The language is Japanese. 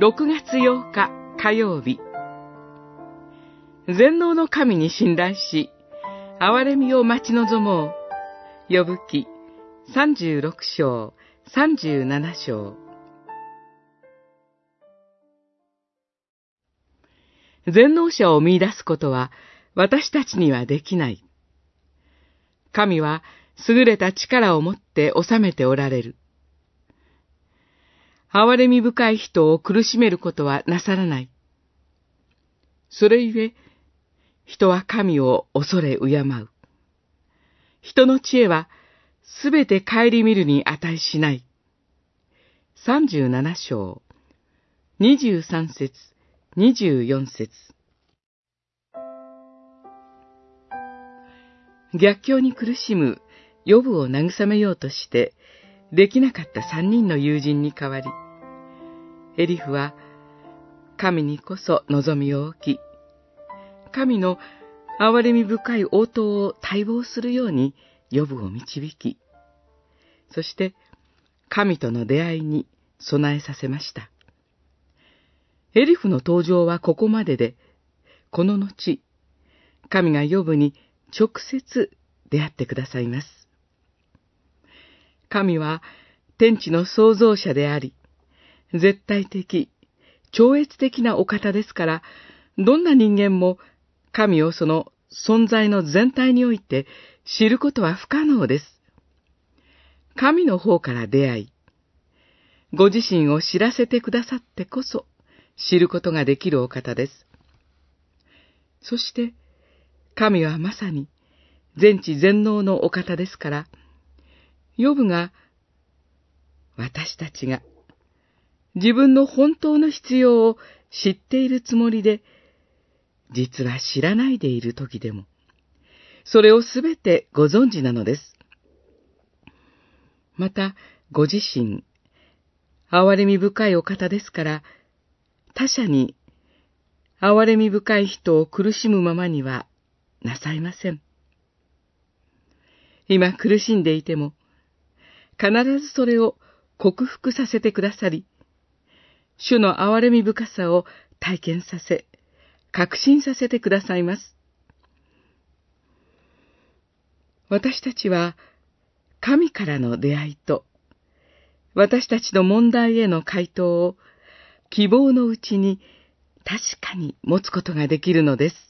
6月8日火曜日全能の神に信頼し、憐れみを待ち望もう。呼ぶ記36章、37章。全能者を見出すことは私たちにはできない。神は優れた力を持って治めておられる。憐れみ深い人を苦しめることはなさらない。それゆえ、人は神を恐れ敬う。人の知恵はすべて顧みるに値しない。三十七章、二十三節、二十四節。逆境に苦しむ予部を慰めようとして、できなかった三人の友人に代わり、エリフは神にこそ望みを置き、神の憐れみ深い応答を待望するように予部を導き、そして神との出会いに備えさせました。エリフの登場はここまでで、この後、神が予部に直接出会ってくださいます。神は天地の創造者であり、絶対的、超越的なお方ですから、どんな人間も神をその存在の全体において知ることは不可能です。神の方から出会い、ご自身を知らせてくださってこそ知ることができるお方です。そして、神はまさに全知全能のお方ですから、ヨブが、私たちが自分の本当の必要を知っているつもりで、実は知らないでいる時でも、それをすべてご存知なのです。また、ご自身、憐れみ深いお方ですから、他者に憐れみ深い人を苦しむままにはなさいません。今苦しんでいても、必ずそれを克服させてくださり、主の憐れみ深さを体験させ、確信させてくださいます。私たちは、神からの出会いと、私たちの問題への回答を希望のうちに確かに持つことができるのです。